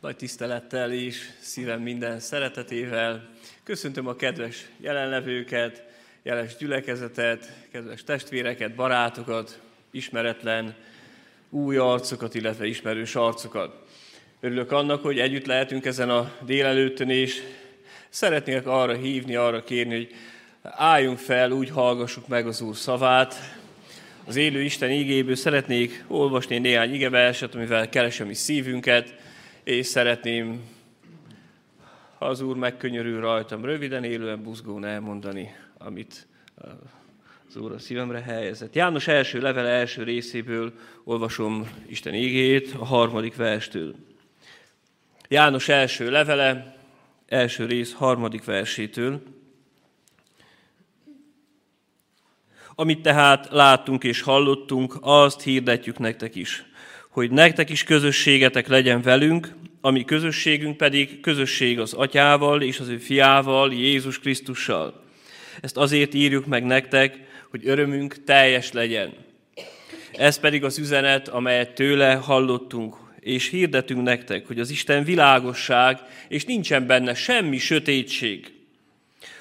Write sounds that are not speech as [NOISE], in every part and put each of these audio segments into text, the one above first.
Nagy tisztelettel és szívem minden szeretetével köszöntöm a kedves jelenlevőket, jeles gyülekezetet, kedves testvéreket, barátokat, ismeretlen új arcokat, illetve ismerős arcokat. Örülök annak, hogy együtt lehetünk ezen a délelőttön, és szeretnék arra hívni, arra kérni, hogy álljunk fel, úgy hallgassuk meg az Úr szavát. Az élő Isten ígéből szeretnék olvasni néhány igeverset, amivel keresem is szívünket, és szeretném, ha az Úr megkönyörül rajtam, röviden, élően, buzgón elmondani, amit az Úr a szívemre helyezett. János első levele első részéből olvasom Isten ígét, a harmadik verstől. János első levele, első rész harmadik versétől. Amit tehát láttunk és hallottunk, azt hirdetjük nektek is, hogy nektek is közösségetek legyen velünk, ami közösségünk pedig közösség az Atyával és az ő fiával, Jézus Krisztussal. Ezt azért írjuk meg nektek, hogy örömünk teljes legyen. Ez pedig az üzenet, amelyet tőle hallottunk, és hirdetünk nektek, hogy az Isten világosság, és nincsen benne semmi sötétség.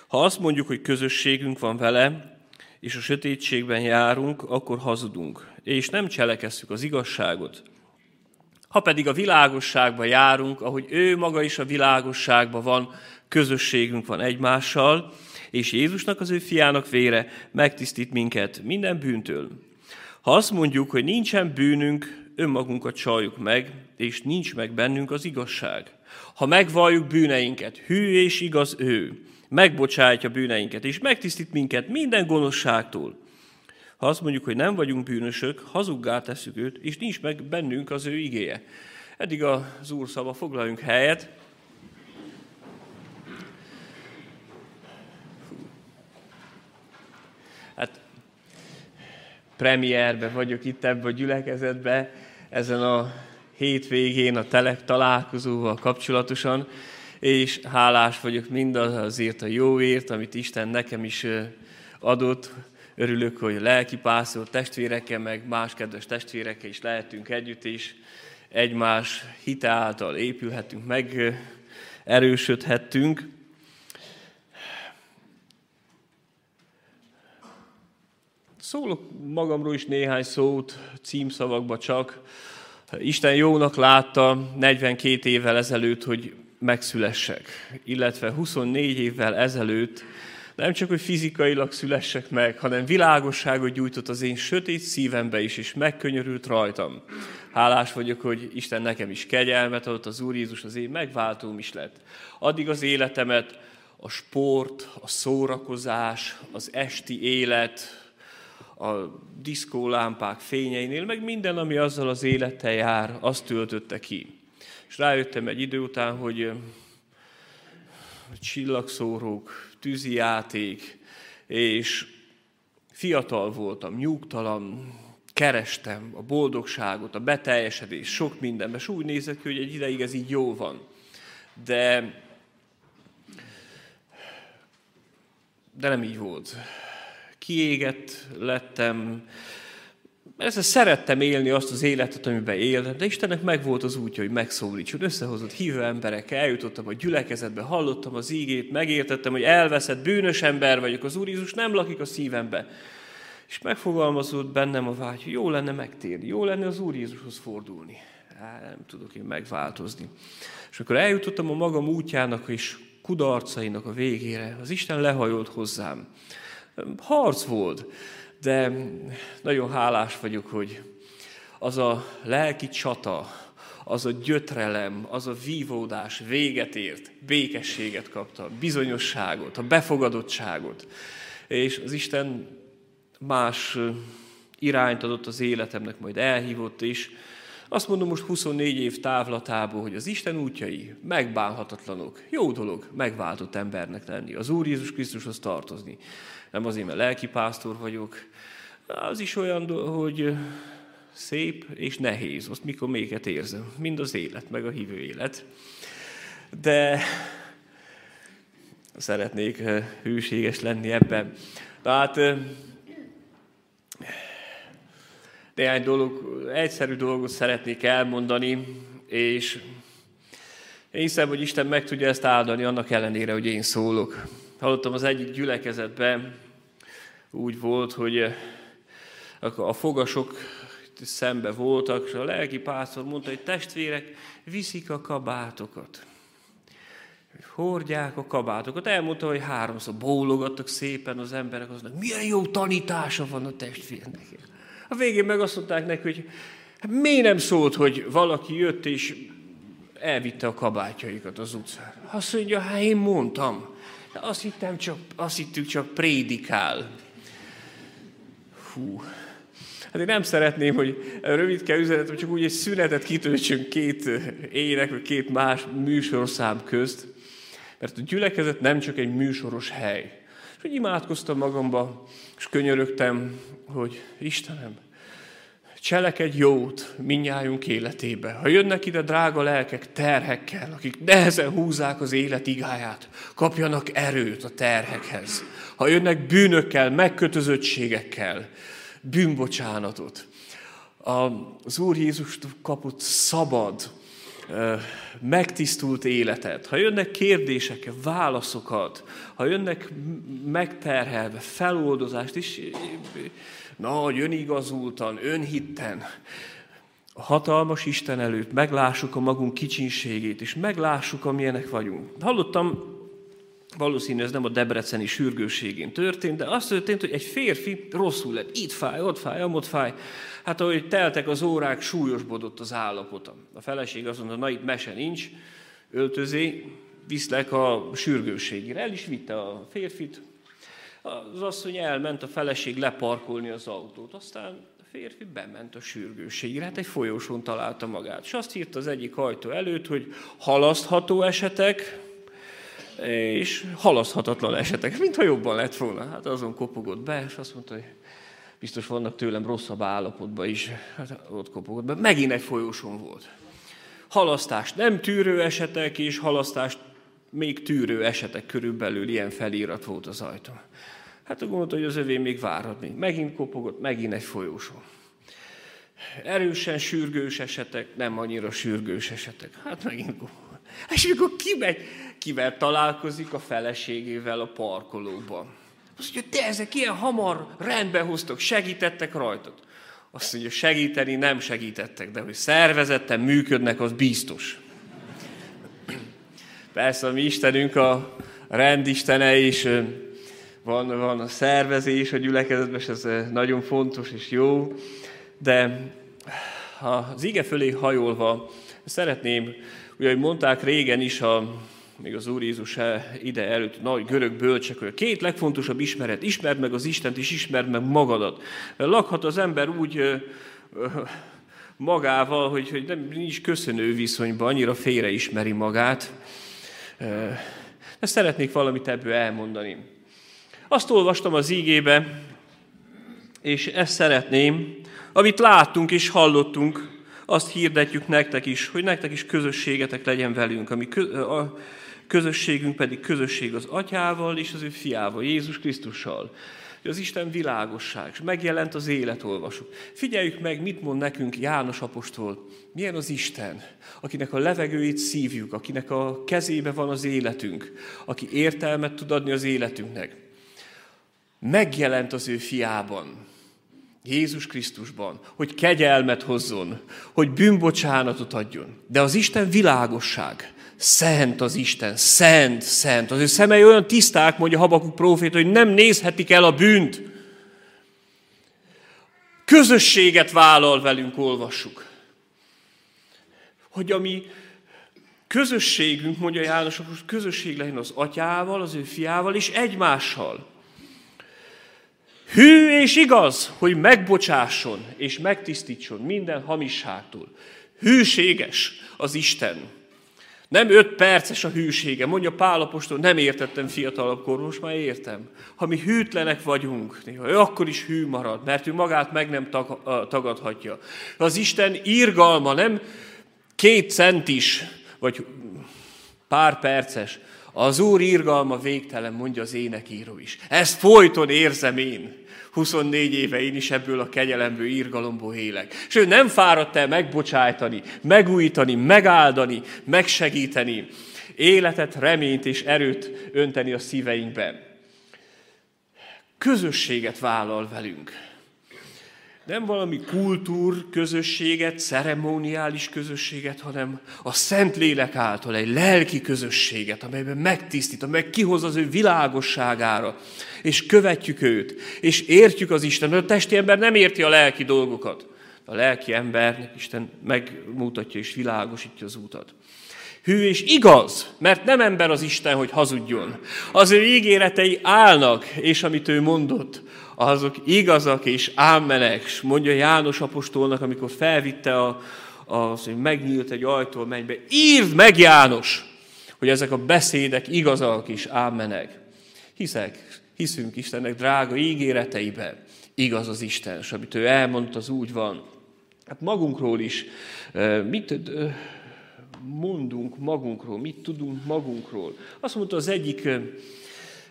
Ha azt mondjuk, hogy közösségünk van vele, és a sötétségben járunk, akkor hazudunk, és nem cselekesszük az igazságot. Ha pedig a világosságba járunk, ahogy ő maga is a világosságban van, közösségünk van egymással, és Jézusnak, az ő fiának vére megtisztít minket minden bűntől. Ha azt mondjuk, hogy nincsen bűnünk, önmagunkat csaljuk meg, és nincs meg bennünk az igazság. Ha megvalljuk bűneinket, hű és igaz ő, megbocsátja bűneinket, és megtisztít minket minden gonoszságtól. Ha azt mondjuk, hogy nem vagyunk bűnösök, hazuggá tesszük őt, és nincs meg bennünk az ő igéje. Eddig az Úr szava, foglaljunk helyet. Hát premierbe vagyok itt ebbe a gyülekezetbe, ezen a hétvégén a telek találkozóval kapcsolatosan, és hálás vagyok mindazért a jóért, amit Isten nekem is adott. Örülök, hogy lelkipásztor testvérekkel, meg más kedves testvérekkel is lehetünk együtt, és egymás hite által épülhetünk, meg erősödhettünk. Szólok magamról is néhány szót, címszavakba csak. Isten jónak látta 42 évvel ezelőtt, hogy megszülessek, illetve 24 évvel ezelőtt nem csak, hogy fizikailag szülessek meg, hanem világosságot gyújtott az én sötét szívembe is, és megkönyörült rajtam. Hálás vagyok, hogy Isten nekem is kegyelmet adott, az Úr Jézus az én megváltóm is lett. Addig az életemet a sport, a szórakozás, az esti élet, a diszkólámpák fényeinél, meg minden, ami azzal az élettel jár, azt töltötte ki. És rájöttem egy idő után, hogy csillagszórók, tűzi játék, és fiatal voltam, nyugtalan, kerestem a boldogságot, a beteljesedést, sok mindenben, és úgy nézett ki, hogy egy ideig ez így jó van. De, de nem így volt kiégett lettem, Ezzel szerettem élni azt az életet, amiben éltem, de Istennek megvolt az útja, hogy megszólítson. Összehozott hívő emberek, eljutottam a gyülekezetbe, hallottam az ígét, megértettem, hogy elveszett, bűnös ember vagyok, az Úr Jézus nem lakik a szívembe. És megfogalmazott bennem a vágy, hogy jó lenne megtérni, jó lenne az Úr Jézushoz fordulni. Nem tudok én megváltozni. És akkor eljutottam a magam útjának és kudarcainak a végére, az Isten lehajolt hozzám harc volt, de nagyon hálás vagyok, hogy az a lelki csata, az a gyötrelem, az a vívódás véget ért, békességet kapta, bizonyosságot, a befogadottságot. És az Isten más irányt adott az életemnek, majd elhívott is. Azt mondom most 24 év távlatából, hogy az Isten útjai megbánhatatlanok. Jó dolog megváltott embernek lenni, az Úr Jézus Krisztushoz tartozni nem azért, mert lelkipásztor vagyok. Az is olyan, hogy szép és nehéz. Azt mikor méget érzem. Mind az élet, meg a hívő élet. De szeretnék hűséges lenni ebben. Tehát néhány dolog, egyszerű dolgot szeretnék elmondani, és Én hiszem, hogy Isten meg tudja ezt áldani, annak ellenére, hogy én szólok. Hallottam az egyik gyülekezetben, úgy volt, hogy a fogasok szembe voltak, és a lelki pásztor mondta, hogy testvérek, viszik a kabátokat. Hordják a kabátokat. Elmondta, hogy háromszor bólogattak szépen az emberek, aznak milyen jó tanítása van a testvérnek. A végén meg azt mondták neki, hogy hát miért nem szólt, hogy valaki jött és elvitte a kabátjaikat az utcára. Azt mondja, hát én mondtam. De azt, hittem csak, azt hittük csak prédikál. Hú. Hát én nem szeretném, hogy rövidke üzenetem, csak úgy egy szünetet kitöltsünk két ének, vagy két más műsorszám közt. Mert a gyülekezet nem csak egy műsoros hely. És hogy imádkoztam magamba, és könyörögtem, hogy Istenem, cselekedj jót minnyájunk életébe. Ha jönnek ide drága lelkek terhekkel, akik nehezen húzzák az élet igáját, kapjanak erőt a terhekhez. Ha jönnek bűnökkel, megkötözöttségekkel, bűnbocsánatot. Az Úr Jézus kapott szabad, megtisztult életet, ha jönnek kérdések, válaszokat, ha jönnek megterhelve, feloldozást is, nagy, önigazultan, önhitten, a hatalmas Isten előtt meglássuk a magunk kicsinségét, és meglássuk, amilyenek vagyunk. Hallottam valószínű ez nem a debreceni sürgőségén történt, de az történt, hogy egy férfi rosszul lett. Itt fáj, ott fáj, amott fáj. Hát ahogy teltek az órák, súlyosbodott az állapota. A feleség azt mondta, na itt mese nincs, öltözé, viszlek a sürgőségére. El is vitte a férfit. Az asszony elment, a feleség leparkolni az autót. Aztán a férfi bement a sürgőségére, hát egy folyósón találta magát. És azt írta az egyik ajtó előtt, hogy halasztható esetek, és halaszthatatlan esetek, mintha jobban lett volna. Hát azon kopogott be, és azt mondta, hogy biztos vannak tőlem rosszabb állapotban is. Hát ott kopogott be. Megint egy folyóson volt. Halasztást nem tűrő esetek, és halasztást még tűrő esetek körülbelül ilyen felirat volt az ajtó. Hát gondolta, hogy az övé még várhat még. Megint kopogott, megint egy folyóson. Erősen sürgős esetek, nem annyira sürgős esetek. Hát megint kopogott. És mikor kimegy, kivel találkozik a feleségével a parkolóban. Azt mondja, te ezek ilyen hamar rendbe hoztok, segítettek rajtad. Azt mondja, segíteni nem segítettek, de hogy szervezetten működnek, az biztos. Persze a mi Istenünk a rendistene, és van, van a szervezés a gyülekezetben, és ez nagyon fontos és jó, de az ige fölé hajolva szeretném, ugye, hogy mondták régen is a még az Úr Jézus ide előtt nagy görög bölcsek, hogy a két legfontosabb ismeret, ismerd meg az Istent, és ismerd meg magadat. Lakhat az ember úgy magával, hogy, hogy nem, nincs köszönő viszonyban, annyira félre ismeri magát. De szeretnék valamit ebből elmondani. Azt olvastam az ígébe, és ezt szeretném, amit láttunk és hallottunk, azt hirdetjük nektek is, hogy nektek is közösségetek legyen velünk, ami közösségünk pedig közösség az atyával és az ő fiával, Jézus Krisztussal. Az Isten világosság, és megjelent az élet, olvasuk. Figyeljük meg, mit mond nekünk János apostol. Milyen az Isten, akinek a levegőit szívjuk, akinek a kezébe van az életünk, aki értelmet tud adni az életünknek. Megjelent az ő fiában, Jézus Krisztusban, hogy kegyelmet hozzon, hogy bűnbocsánatot adjon. De az Isten világosság, Szent az Isten, szent, szent. Az ő szemei olyan tiszták, mondja Habakuk prófét, hogy nem nézhetik el a bűnt. Közösséget vállal velünk, olvassuk. Hogy ami közösségünk, mondja János, hogy közösség legyen az atyával, az ő fiával és egymással. Hű és igaz, hogy megbocsásson és megtisztítson minden hamisságtól. Hűséges az Isten nem öt perces a hűsége. Mondja Pálapostól, nem értettem fiatalabb kor, most már értem. Ha mi hűtlenek vagyunk, néha ő akkor is hű marad, mert ő magát meg nem tagadhatja. Az Isten írgalma nem két centis, vagy pár perces. Az Úr írgalma végtelen, mondja az énekíró is. Ezt folyton érzem én, 24 éve én is ebből a kegyelemből, írgalomból élek. És ő nem fáradt el megbocsájtani, megújítani, megáldani, megsegíteni, életet, reményt és erőt önteni a szíveinkben. Közösséget vállal velünk. Nem valami kultúr közösséget, ceremoniális közösséget, hanem a Szent Lélek által egy lelki közösséget, amelyben megtisztít, amely kihoz az ő világosságára, és követjük őt, és értjük az Isten. A testi ember nem érti a lelki dolgokat. A lelki embernek Isten megmutatja és világosítja az útat hű és igaz, mert nem ember az Isten, hogy hazudjon. Az ő ígéretei állnak, és amit ő mondott, azok igazak és ámmenek, mondja János apostolnak, amikor felvitte a, az, hogy megnyílt egy ajtó a mennybe. Írd meg, János, hogy ezek a beszédek igazak és ámmenek. Hiszek, hiszünk Istennek drága ígéreteiben. Igaz az Isten, és amit ő elmondta, az úgy van. Hát magunkról is, mit mondunk magunkról, mit tudunk magunkról. Azt mondta az egyik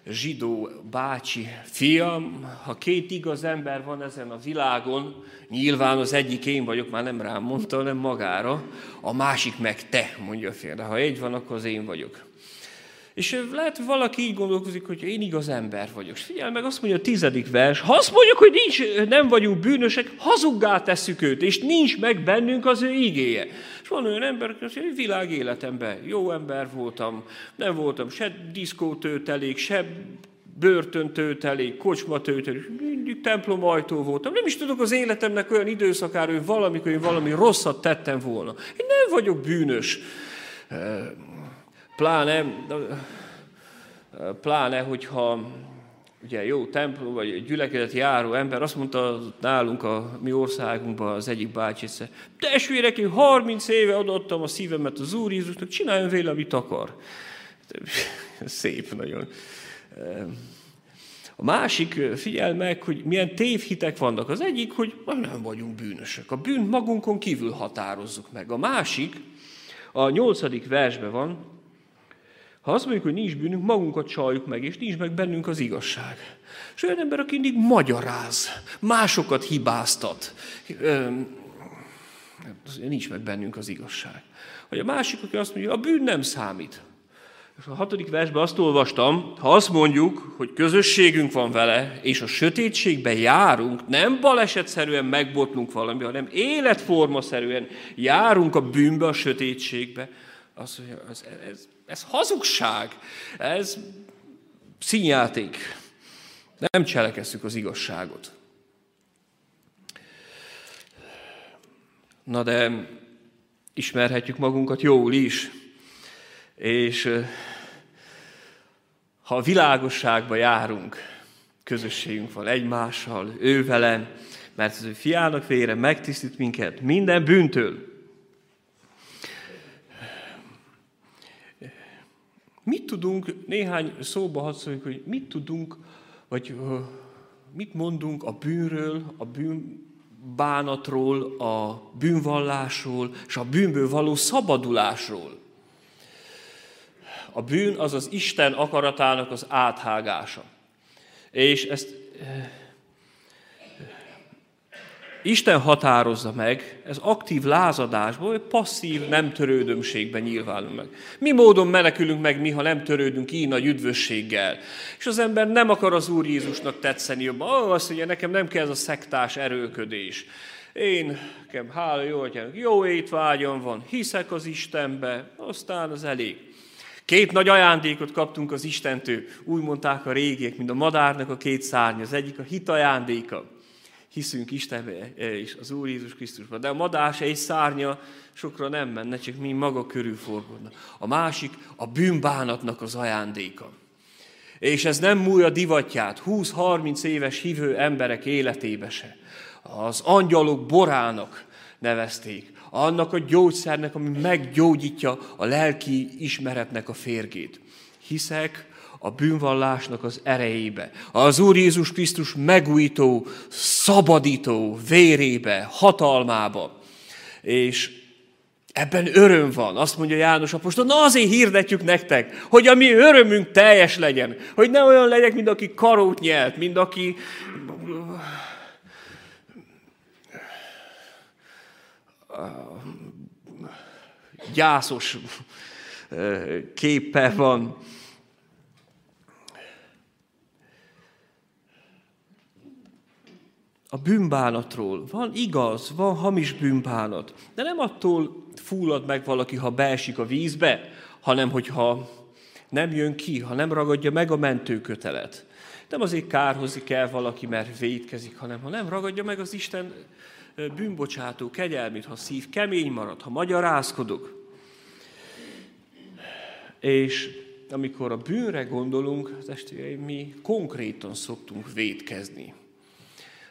zsidó bácsi, fiam, ha két igaz ember van ezen a világon, nyilván az egyik én vagyok, már nem rám mondta, hanem magára, a másik meg te, mondja a de ha egy van, akkor az én vagyok. És lehet, hogy valaki így gondolkozik, hogy én igaz ember vagyok. Figyelj meg, azt mondja a tizedik vers, ha azt mondjuk, hogy nincs, nem vagyunk bűnösek, hazuggá tesszük őt, és nincs meg bennünk az ő igéje. És van olyan ember, hogy világ életemben jó ember voltam, nem voltam se diszkótőtelék, se börtöntőtelék, kocsmatőtelék, mindig templom ajtó voltam. Nem is tudok az életemnek olyan időszakára, hogy valamikor én valami rosszat tettem volna. Én nem vagyok bűnös Pláne, pláne, hogyha ugye jó templom, vagy gyülekezet járó ember, azt mondta nálunk a mi országunkban az egyik bácsi testvérek, én 30 éve adottam a szívemet az Úr Jézusnak, csináljon vele, amit akar. [LAUGHS] Szép nagyon. A másik, figyel meg, hogy milyen tévhitek vannak. Az egyik, hogy nem vagyunk bűnösök. A bűnt magunkon kívül határozzuk meg. A másik, a nyolcadik versben van, ha azt mondjuk, hogy nincs bűnünk, magunkat csaljuk meg, és nincs meg bennünk az igazság. És olyan ember, aki mindig magyaráz, másokat hibáztat, nincs meg bennünk az igazság. Vagy a másik, aki azt mondja, a bűn nem számít. És a hatodik versben azt olvastam, ha azt mondjuk, hogy közösségünk van vele, és a sötétségben járunk, nem balesetszerűen megbotlunk valami, hanem életformaszerűen járunk a bűnbe, a sötétségbe, az, ez, ez, ez hazugság, ez színjáték. Nem cselekezzük az igazságot. Na de ismerhetjük magunkat jól is, és ha világosságba járunk, közösségünk van egymással, ő vele, mert az ő fiának vére megtisztít minket minden bűntől, Mit tudunk, néhány szóba hadd hogy mit tudunk, vagy mit mondunk a bűnről, a bűnbánatról, a bűnvallásról, és a bűnből való szabadulásról. A bűn az az Isten akaratának az áthágása. És ezt Isten határozza meg, ez aktív lázadásból, vagy passzív nem törődömségben nyilvánul meg. Mi módon menekülünk meg mi, ha nem törődünk így nagy üdvösséggel? És az ember nem akar az Úr Jézusnak tetszeni jobban. Oh, azt mondja, nekem nem kell ez a szektás erőködés. Én, nekem hála jó atyának, jó étvágyam van, hiszek az Istenbe, aztán az elég. Két nagy ajándékot kaptunk az Istentől, úgy mondták a régiek, mint a madárnak a két szárnya. Az egyik a hit ajándéka hiszünk Istenbe és az Úr Jézus Krisztusban. De a madás egy szárnya sokra nem menne, csak mi maga körül forgódnak. A másik a bűnbánatnak az ajándéka. És ez nem múlja divatját 20-30 éves hívő emberek életébe se. Az angyalok borának nevezték, annak a gyógyszernek, ami meggyógyítja a lelki ismeretnek a férgét. Hiszek a bűnvallásnak az erejébe, az Úr Jézus Krisztus megújító, szabadító vérébe, hatalmába. És Ebben öröm van, azt mondja János apostol. Na azért hirdetjük nektek, hogy a mi örömünk teljes legyen. Hogy ne olyan legyek, mint aki karót nyelt, mint aki gyászos képe van. A bűnbánatról. Van igaz, van hamis bűnbánat. De nem attól fullad meg valaki, ha beesik a vízbe, hanem hogyha nem jön ki, ha nem ragadja meg a mentőkötelet. Nem azért kárhozik el valaki, mert védkezik, hanem ha nem ragadja meg az Isten bűnbocsátó kegyelmét, ha szív kemény marad, ha magyarázkodok. És amikor a bűnre gondolunk, testvéreim, mi konkrétan szoktunk védkezni.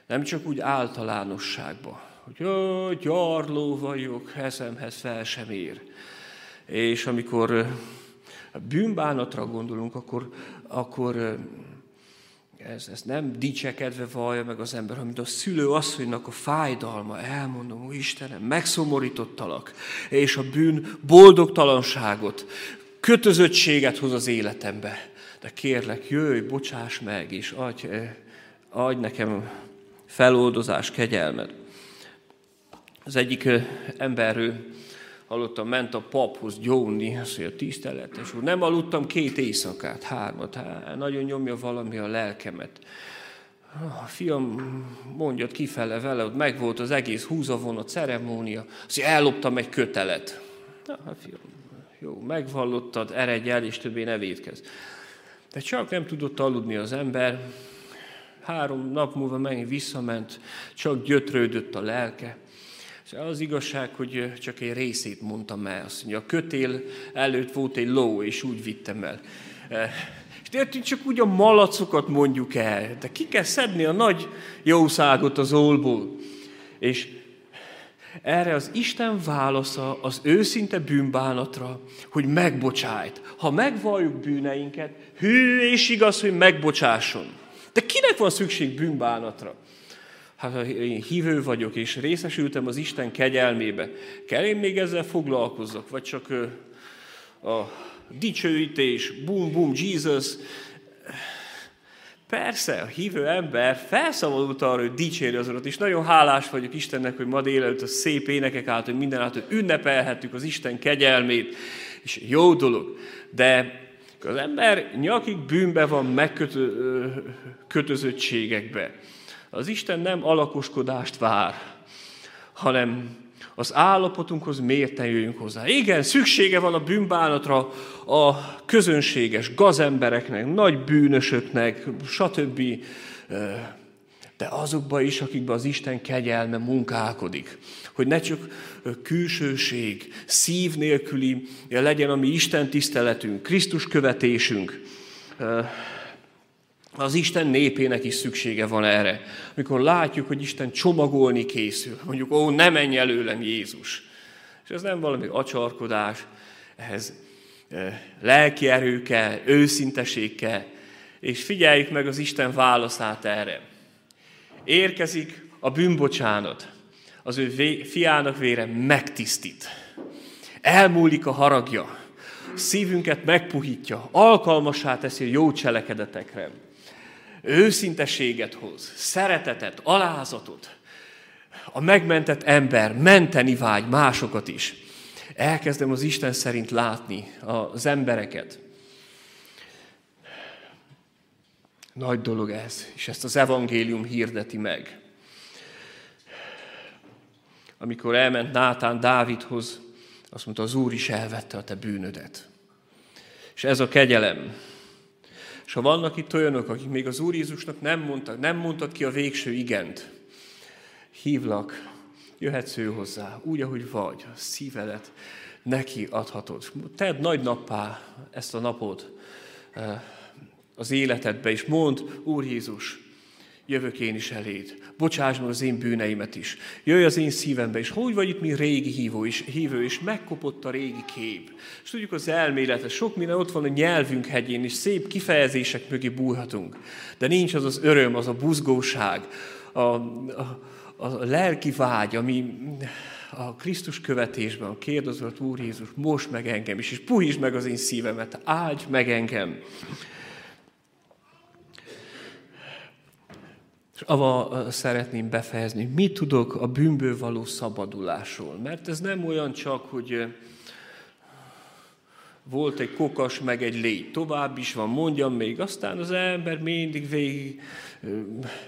Nem csak úgy általánosságban, hogy ó, gyarló vagyok, eszemhez fel sem ér. És amikor a bűnbánatra gondolunk, akkor, akkor ez, ez nem dicsekedve vallja meg az ember, hanem a szülő asszonynak a fájdalma, elmondom, ó Istenem, megszomorítottalak, és a bűn boldogtalanságot, kötözöttséget hoz az életembe. De kérlek, jöjj, bocsáss meg, és adj, adj nekem feloldozás, kegyelmed. Az egyik emberről hallottam, ment a paphoz gyónni, azt mondja, tiszteletes úr, nem aludtam két éjszakát, hármat, hát nagyon nyomja valami a lelkemet. A fiam mondjad kifele vele, hogy megvolt az egész húzavonat ceremónia, azt mondja, elloptam egy kötelet. Na, hát fiam, jó, megvallottad, eredj el, és többé ne védkezz. De csak nem tudott aludni az ember, három nap múlva megint visszament, csak gyötrődött a lelke. És az igazság, hogy csak egy részét mondtam el. Azt mondja, a kötél előtt volt egy ló, és úgy vittem el. És értünk, csak úgy a malacokat mondjuk el, de ki kell szedni a nagy jószágot az olból. És erre az Isten válasza az őszinte bűnbánatra, hogy megbocsájt. Ha megvalljuk bűneinket, hű és igaz, hogy megbocsásson. De kinek van szükség bűnbánatra? Hát ha én hívő vagyok, és részesültem az Isten kegyelmébe, kell én még ezzel foglalkozzak, vagy csak a dicsőítés, boom, boom, Jesus. Persze, a hívő ember felszabadult arra, hogy dicséri az Urat, és nagyon hálás vagyok Istennek, hogy ma délelőtt a szép énekek által, hogy minden által ünnepelhettük az Isten kegyelmét, és jó dolog. De az ember nyakig bűnbe van megkötözöttségekbe. Az Isten nem alakoskodást vár, hanem az állapotunkhoz mérten jöjjünk hozzá. Igen, szüksége van a bűnbánatra a közönséges gazembereknek, nagy bűnösöknek, stb. De azokba is, akikben az Isten kegyelme munkálkodik. Hogy ne csak külsőség, szív nélküli legyen a mi Isten tiszteletünk, Krisztus követésünk, az Isten népének is szüksége van erre. Amikor látjuk, hogy Isten csomagolni készül, mondjuk, ó, ne menj előlem Jézus. És ez nem valami acsarkodás, ehhez eh, lelki erő őszinteség kell, és figyeljük meg az Isten válaszát erre. Érkezik a bűnbocsánat, az ő fiának vére megtisztít. Elmúlik a haragja, szívünket megpuhítja, alkalmassá teszi a jó cselekedetekre őszinteséget hoz, szeretetet, alázatot. A megmentett ember menteni vágy másokat is. Elkezdem az Isten szerint látni az embereket. Nagy dolog ez, és ezt az evangélium hirdeti meg. Amikor elment Nátán Dávidhoz, azt mondta, az Úr is elvette a te bűnödet. És ez a kegyelem, és ha vannak itt olyanok, akik még az Úr Jézusnak nem mondtak, nem mondtad ki a végső igent, hívlak, jöhetsz ő hozzá, úgy, ahogy vagy, a szívedet neki adhatod. Tedd nagy nappá ezt a napot eh, az életedbe, és mond, Úr Jézus, jövök én is eléd. Bocsáss meg az én bűneimet is. Jöjj az én szívembe, és hogy vagy itt mi régi hívó is, hívő, és megkopott a régi kép. És tudjuk az elméletet, sok minden ott van a nyelvünk hegyén, és szép kifejezések mögé bújhatunk. De nincs az az öröm, az a buzgóság, a, a, a lelki vágy, ami, a Krisztus követésben kérdezett Úr Jézus, most meg engem is, és puhítsd meg az én szívemet, áldj meg engem. És ava szeretném befejezni, mit tudok a bűnből való szabadulásról. Mert ez nem olyan csak, hogy volt egy kokas, meg egy légy. Tovább is van, mondjam még. Aztán az ember mindig végig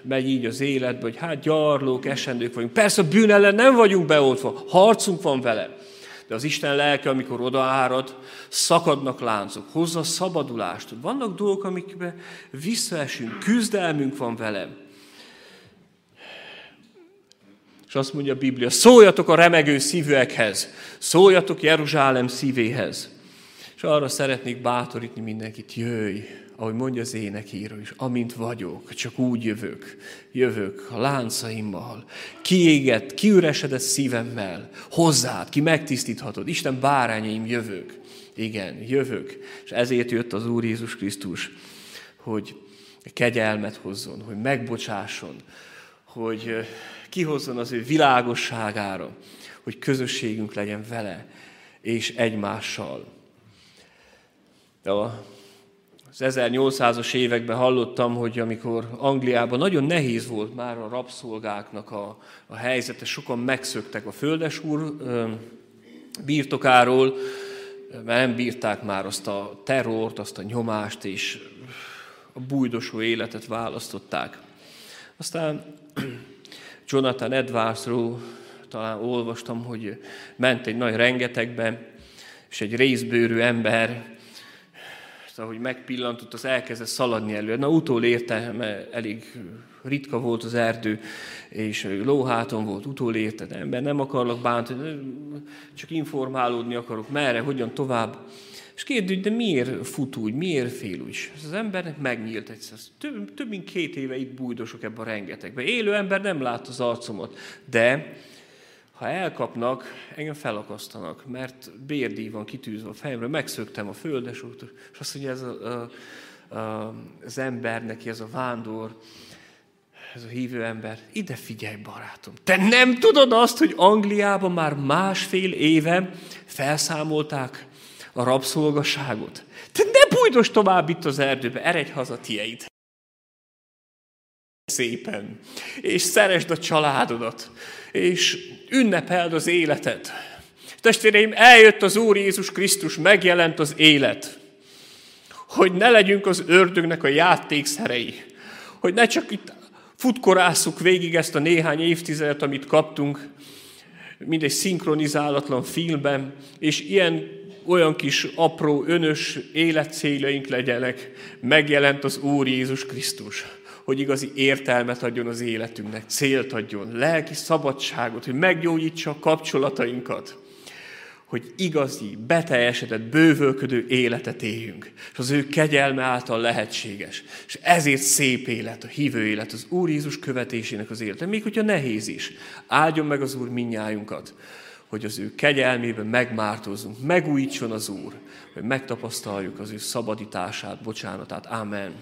megy így az életbe, hogy hát gyarlók, esendők vagyunk. Persze a bűn ellen nem vagyunk beoltva, harcunk van vele. De az Isten lelke, amikor odaárad, szakadnak láncok, hozza szabadulást. Vannak dolgok, amikbe visszaesünk, küzdelmünk van vele. És azt mondja a Biblia, szóljatok a remegő szívűekhez, szóljatok Jeruzsálem szívéhez. És arra szeretnék bátorítani mindenkit, jöjj, ahogy mondja az énekíró is, amint vagyok, csak úgy jövök, jövök a láncaimmal, kiégett, kiüresedett szívemmel, hozzád, ki megtisztíthatod, Isten bárányaim, jövök. Igen, jövök. És ezért jött az Úr Jézus Krisztus, hogy kegyelmet hozzon, hogy megbocsásson, hogy kihozzon az ő világosságára, hogy közösségünk legyen vele és egymással. De az 1800-as években hallottam, hogy amikor Angliában nagyon nehéz volt már a rabszolgáknak a, a helyzete, sokan megszöktek a földesúr birtokáról, mert nem bírták már azt a terrort, azt a nyomást, és a bújdosó életet választották. Aztán Jonathan Edwardsról talán olvastam, hogy ment egy nagy rengetegbe, és egy részbőrű ember ahogy megpillantott, az elkezdett szaladni elő. Na, utól mert elég ritka volt az erdő, és lóháton volt, utól érte, ember nem akarlak bántani, csak informálódni akarok, merre, hogyan tovább. És kérdődik, de miért fut úgy, miért fél úgy? Ez az embernek megnyílt egyszer. Több, több mint két éve itt bújdosok ebben a rengetegben. Élő ember nem lát az arcomat, de ha elkapnak, engem felakasztanak, mert bérdíj van kitűzve a fejemre, megszöktem a földesútól, és azt mondja, ez a, a, a, az ember, neki ez a vándor, ez a hívő ember, ide figyelj, barátom, te nem tudod azt, hogy Angliában már másfél éve felszámolták a rabszolgaságot? Te ne bújdos tovább itt az erdőbe, eredj haza tieid szépen, és szeresd a családodat, és ünnepeld az életet. Testvéreim, eljött az Úr Jézus Krisztus, megjelent az élet, hogy ne legyünk az ördögnek a játékszerei, hogy ne csak itt futkorásszuk végig ezt a néhány évtizedet, amit kaptunk, mint egy szinkronizálatlan filmben, és ilyen olyan kis apró, önös életcéljaink legyenek, megjelent az Úr Jézus Krisztus hogy igazi értelmet adjon az életünknek, célt adjon, lelki szabadságot, hogy meggyógyítsa a kapcsolatainkat, hogy igazi, beteljesedett, bővölködő életet éljünk. És az ő kegyelme által lehetséges. És ezért szép élet, a hívő élet, az Úr Jézus követésének az élete. Még hogyha nehéz is. Áldjon meg az Úr minnyájunkat, hogy az ő kegyelmében megmártózzunk, megújítson az Úr, hogy megtapasztaljuk az ő szabadítását, bocsánatát. Amen.